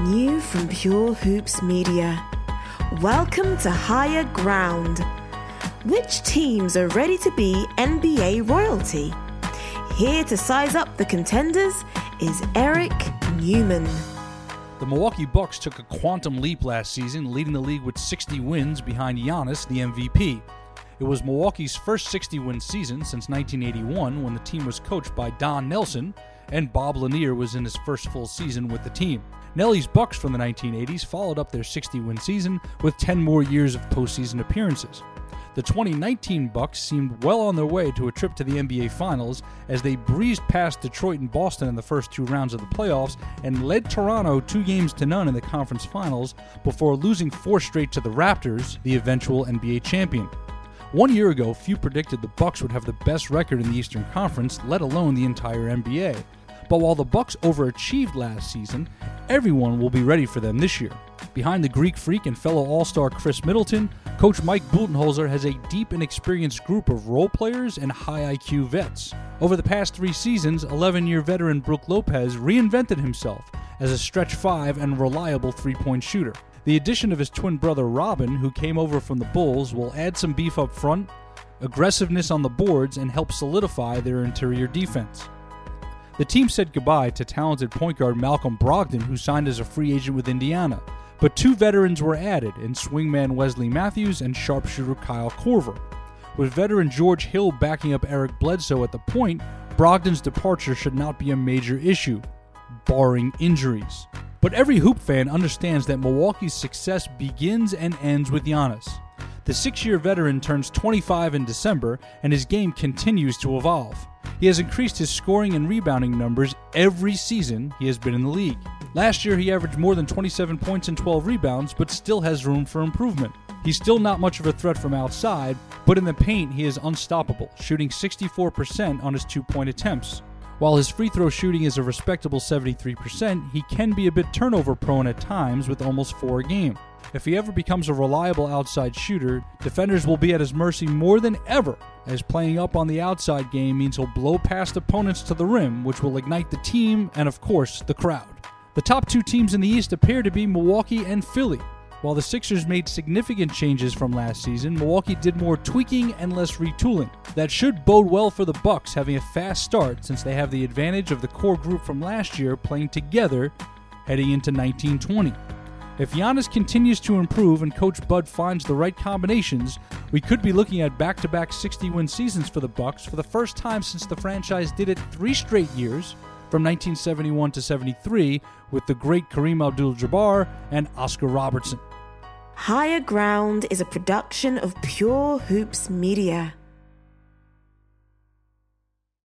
New from Pure Hoops Media. Welcome to Higher Ground. Which teams are ready to be NBA royalty? Here to size up the contenders is Eric Newman. The Milwaukee Bucks took a quantum leap last season, leading the league with 60 wins behind Giannis, the MVP. It was Milwaukee's first 60 win season since 1981 when the team was coached by Don Nelson and Bob Lanier was in his first full season with the team. Nelly's Bucks from the 1980s followed up their 60 win season with 10 more years of postseason appearances. The 2019 Bucks seemed well on their way to a trip to the NBA Finals as they breezed past Detroit and Boston in the first two rounds of the playoffs and led Toronto two games to none in the conference finals before losing four straight to the Raptors, the eventual NBA champion. One year ago, few predicted the Bucks would have the best record in the Eastern Conference, let alone the entire NBA. But while the Bucks overachieved last season, everyone will be ready for them this year. Behind the Greek freak and fellow All-Star Khris Middleton, coach Mike Budenholzer has a deep and experienced group of role players and high IQ vets. Over the past 3 seasons, 11-year veteran Brook Lopez reinvented himself as a stretch 5 and reliable three-point shooter. The addition of his twin brother Robin, who came over from the Bulls, will add some beef up front, aggressiveness on the boards, and help solidify their interior defense. The team said goodbye to talented point guard Malcolm Brogdon, who signed as a free agent with Indiana. But two veterans were added in swingman Wesley Matthews and sharpshooter Kyle Korver. With veteran George Hill backing up Eric Bledsoe at the point, Brogdon's departure should not be a major issue, barring injuries. But every hoop fan understands that Milwaukee's success begins and ends with Giannis. The six year veteran turns 25 in December, and his game continues to evolve. He has increased his scoring and rebounding numbers every season he has been in the league. Last year, he averaged more than 27 points and 12 rebounds, but still has room for improvement. He's still not much of a threat from outside, but in the paint, he is unstoppable, shooting 64% on his two point attempts. While his free throw shooting is a respectable 73%, he can be a bit turnover prone at times with almost four a game. If he ever becomes a reliable outside shooter, defenders will be at his mercy more than ever, as playing up on the outside game means he'll blow past opponents to the rim, which will ignite the team and, of course, the crowd. The top two teams in the East appear to be Milwaukee and Philly. While the Sixers made significant changes from last season, Milwaukee did more tweaking and less retooling. That should bode well for the Bucks having a fast start since they have the advantage of the core group from last year playing together heading into 1920. If Giannis continues to improve and Coach Bud finds the right combinations, we could be looking at back-to-back 60-win seasons for the Bucks for the first time since the franchise did it 3 straight years from 1971 to 73 with the great Kareem Abdul-Jabbar and Oscar Robertson. Higher Ground is a production of Pure Hoops Media.